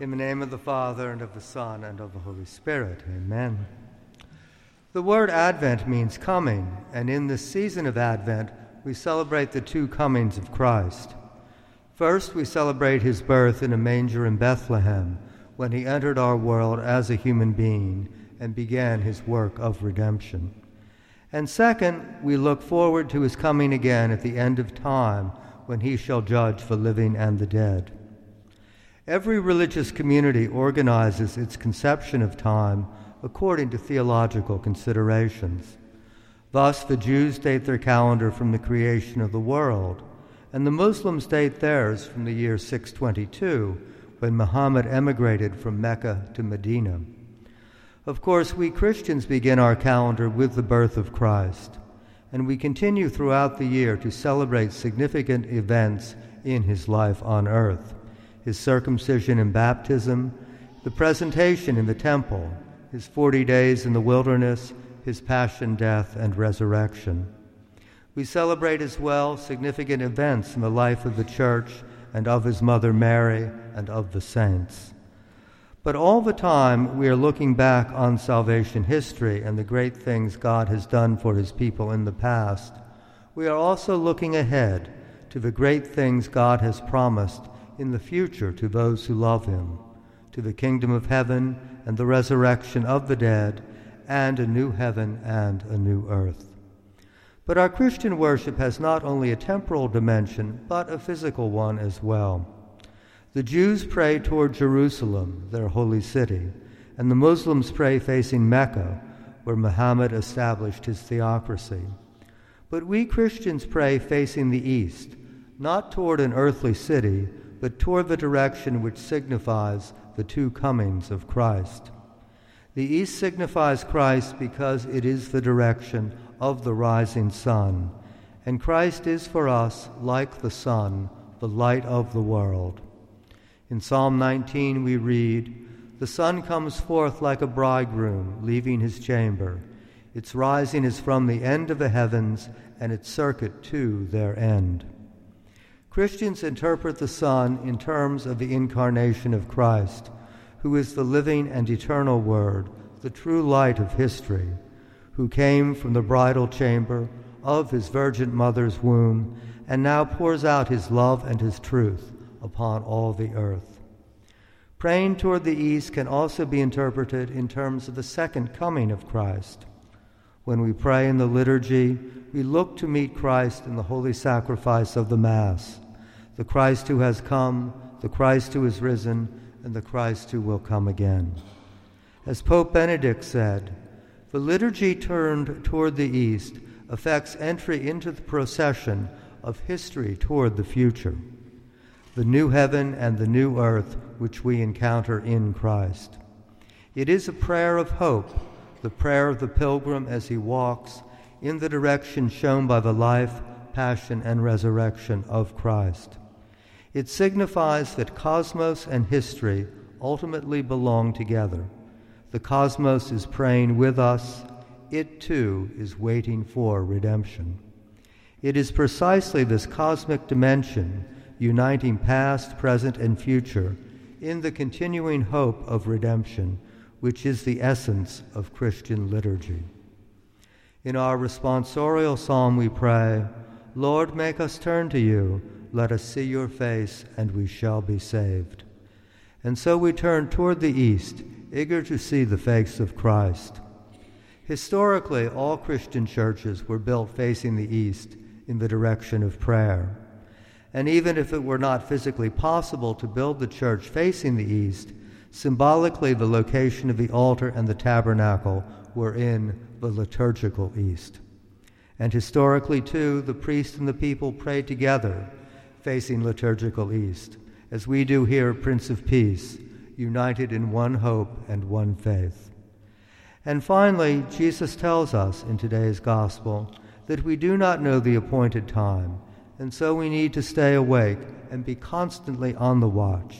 In the name of the Father, and of the Son, and of the Holy Spirit. Amen. The word Advent means coming, and in this season of Advent, we celebrate the two comings of Christ. First, we celebrate his birth in a manger in Bethlehem, when he entered our world as a human being and began his work of redemption. And second, we look forward to his coming again at the end of time, when he shall judge the living and the dead. Every religious community organizes its conception of time according to theological considerations. Thus, the Jews date their calendar from the creation of the world, and the Muslims date theirs from the year 622, when Muhammad emigrated from Mecca to Medina. Of course, we Christians begin our calendar with the birth of Christ, and we continue throughout the year to celebrate significant events in his life on earth his circumcision and baptism, the presentation in the temple, his 40 days in the wilderness, his passion, death, and resurrection. We celebrate as well significant events in the life of the church and of his mother Mary and of the saints. But all the time we are looking back on salvation history and the great things God has done for his people in the past. We are also looking ahead to the great things God has promised in the future to those who love him, to the kingdom of heaven and the resurrection of the dead, and a new heaven and a new earth. But our Christian worship has not only a temporal dimension, but a physical one as well. The Jews pray toward Jerusalem, their holy city, and the Muslims pray facing Mecca, where Muhammad established his theocracy. But we Christians pray facing the east, not toward an earthly city, but toward the direction which signifies the two comings of Christ. The east signifies Christ because it is the direction of the rising sun, and Christ is for us, like the sun, the light of the world. In Psalm 19 we read, The sun comes forth like a bridegroom leaving his chamber. Its rising is from the end of the heavens, and its circuit to their end. Christians interpret the sun in terms of the incarnation of Christ, who is the living and eternal Word, the true light of history, who came from the bridal chamber of his virgin mother's womb and now pours out his love and his truth upon all the earth. Praying toward the east can also be interpreted in terms of the second coming of Christ. When we pray in the liturgy, we look to meet Christ in the holy sacrifice of the Mass, the Christ who has come, the Christ who is risen, and the Christ who will come again. As Pope Benedict said, the liturgy turned toward the east affects entry into the procession of history toward the future, the new heaven and the new earth which we encounter in Christ. It is a prayer of hope, the prayer of the pilgrim as he walks in the direction shown by the life, passion, and resurrection of Christ. It signifies that cosmos and history ultimately belong together. The cosmos is praying with us, it too is waiting for redemption. It is precisely this cosmic dimension, uniting past, present, and future, in the continuing hope of redemption, which is the essence of Christian liturgy. In our responsorial psalm, we pray, Lord, make us turn to you. Let us see your face, and we shall be saved. And so we turn toward the east, eager to see the face of Christ. Historically, all Christian churches were built facing the east in the direction of prayer. And even if it were not physically possible to build the church facing the east, symbolically the location of the altar and the tabernacle were in the liturgical East. And historically, too, the priest and the people prayed together, facing liturgical East, as we do here Prince of Peace, united in one hope and one faith. And finally, Jesus tells us in today's gospel that we do not know the appointed time, and so we need to stay awake and be constantly on the watch.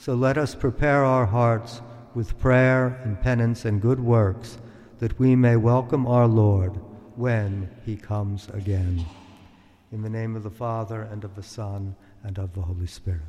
So let us prepare our hearts with prayer and penance and good works that we may welcome our Lord when he comes again. In the name of the Father, and of the Son, and of the Holy Spirit.